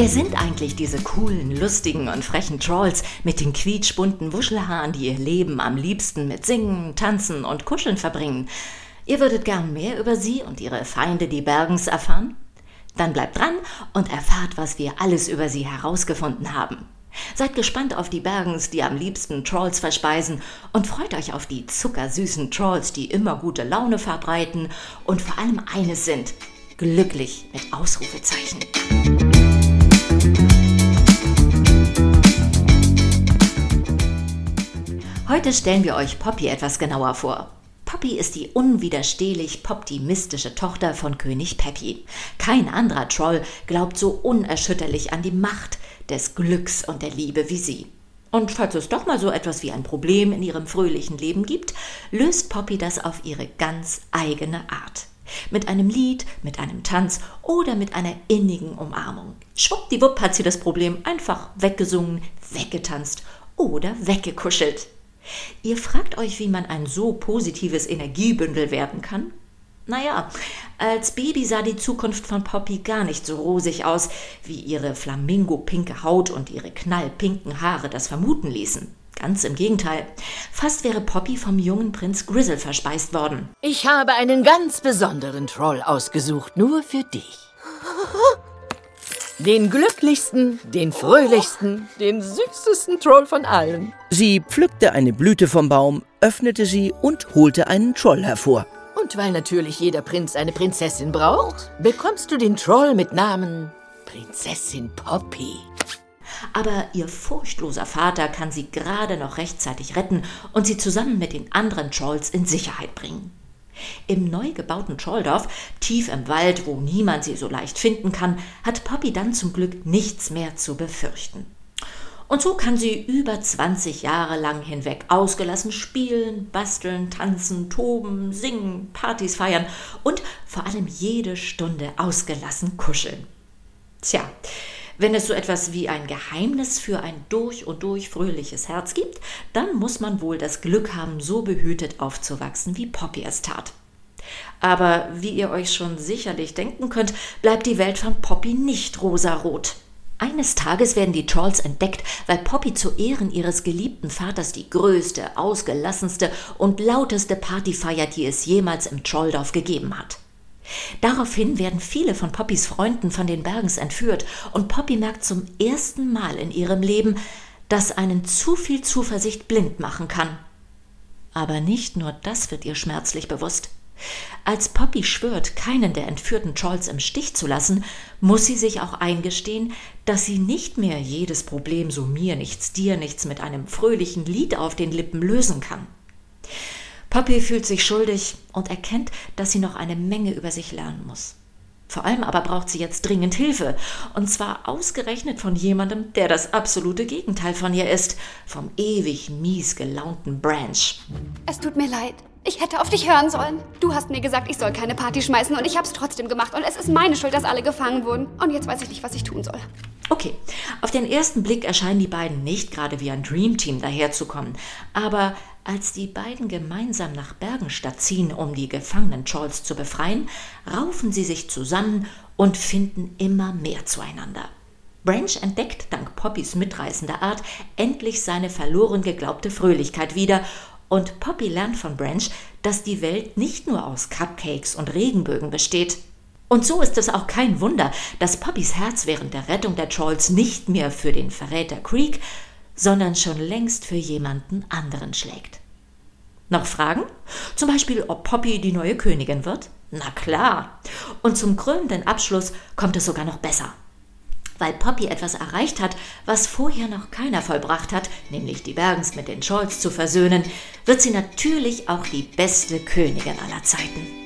Wer sind eigentlich diese coolen, lustigen und frechen Trolls mit den quietschbunten Wuschelhaaren, die ihr Leben am liebsten mit Singen, Tanzen und Kuscheln verbringen? Ihr würdet gern mehr über sie und ihre Feinde, die Bergens, erfahren? Dann bleibt dran und erfahrt, was wir alles über sie herausgefunden haben. Seid gespannt auf die Bergens, die am liebsten Trolls verspeisen und freut euch auf die zuckersüßen Trolls, die immer gute Laune verbreiten und vor allem eines sind, glücklich mit Ausrufezeichen. Heute stellen wir euch Poppy etwas genauer vor. Poppy ist die unwiderstehlich optimistische Tochter von König Peppy. Kein anderer Troll glaubt so unerschütterlich an die Macht des Glücks und der Liebe wie sie. Und falls es doch mal so etwas wie ein Problem in ihrem fröhlichen Leben gibt, löst Poppy das auf ihre ganz eigene Art. Mit einem Lied, mit einem Tanz oder mit einer innigen Umarmung. Schwuppdiwupp hat sie das Problem einfach weggesungen, weggetanzt oder weggekuschelt. Ihr fragt euch, wie man ein so positives Energiebündel werden kann? Naja, als Baby sah die Zukunft von Poppy gar nicht so rosig aus, wie ihre flamingo-pinke Haut und ihre knallpinken Haare das vermuten ließen. Ganz im Gegenteil. Fast wäre Poppy vom jungen Prinz Grizzle verspeist worden. Ich habe einen ganz besonderen Troll ausgesucht, nur für dich. Den glücklichsten, den fröhlichsten, den süßesten Troll von allen. Sie pflückte eine Blüte vom Baum, öffnete sie und holte einen Troll hervor. Und weil natürlich jeder Prinz eine Prinzessin braucht, bekommst du den Troll mit Namen Prinzessin Poppy. Aber ihr furchtloser Vater kann sie gerade noch rechtzeitig retten und sie zusammen mit den anderen Trolls in Sicherheit bringen. Im neu gebauten Trolldorf, tief im Wald, wo niemand sie so leicht finden kann, hat Poppy dann zum Glück nichts mehr zu befürchten. Und so kann sie über 20 Jahre lang hinweg ausgelassen spielen, basteln, tanzen, toben, singen, Partys feiern und vor allem jede Stunde ausgelassen kuscheln. Tja, wenn es so etwas wie ein Geheimnis für ein durch und durch fröhliches Herz gibt, dann muss man wohl das Glück haben, so behütet aufzuwachsen, wie Poppy es tat. Aber wie ihr euch schon sicherlich denken könnt, bleibt die Welt von Poppy nicht rosarot. Eines Tages werden die Trolls entdeckt, weil Poppy zu Ehren ihres geliebten Vaters die größte, ausgelassenste und lauteste Party feiert, die es jemals im Trolldorf gegeben hat. Daraufhin werden viele von Poppys Freunden von den Bergens entführt und Poppy merkt zum ersten Mal in ihrem Leben, dass einen zu viel Zuversicht blind machen kann. Aber nicht nur das wird ihr schmerzlich bewusst. Als Poppy schwört, keinen der entführten Trolls im Stich zu lassen, muss sie sich auch eingestehen, dass sie nicht mehr jedes Problem so mir nichts, dir nichts mit einem fröhlichen Lied auf den Lippen lösen kann. Poppy fühlt sich schuldig und erkennt, dass sie noch eine Menge über sich lernen muss. Vor allem aber braucht sie jetzt dringend Hilfe. Und zwar ausgerechnet von jemandem, der das absolute Gegenteil von ihr ist. Vom ewig mies gelaunten Branch. Es tut mir leid. Ich hätte auf dich hören sollen. Du hast mir gesagt, ich soll keine Party schmeißen und ich hab's trotzdem gemacht. Und es ist meine Schuld, dass alle gefangen wurden. Und jetzt weiß ich nicht, was ich tun soll. Okay, auf den ersten Blick erscheinen die beiden nicht gerade wie ein Dreamteam daherzukommen. Aber als die beiden gemeinsam nach Bergenstadt ziehen, um die gefangenen Trolls zu befreien, raufen sie sich zusammen und finden immer mehr zueinander. Branch entdeckt dank Poppys mitreißender Art endlich seine verloren geglaubte Fröhlichkeit wieder und Poppy lernt von Branch, dass die Welt nicht nur aus Cupcakes und Regenbögen besteht. Und so ist es auch kein Wunder, dass Poppys Herz während der Rettung der Trolls nicht mehr für den Verräter Creek, sondern schon längst für jemanden anderen schlägt. Noch Fragen? Zum Beispiel, ob Poppy die neue Königin wird? Na klar. Und zum krönenden Abschluss kommt es sogar noch besser. Weil Poppy etwas erreicht hat, was vorher noch keiner vollbracht hat, nämlich die Bergens mit den Scholz zu versöhnen, wird sie natürlich auch die beste Königin aller Zeiten.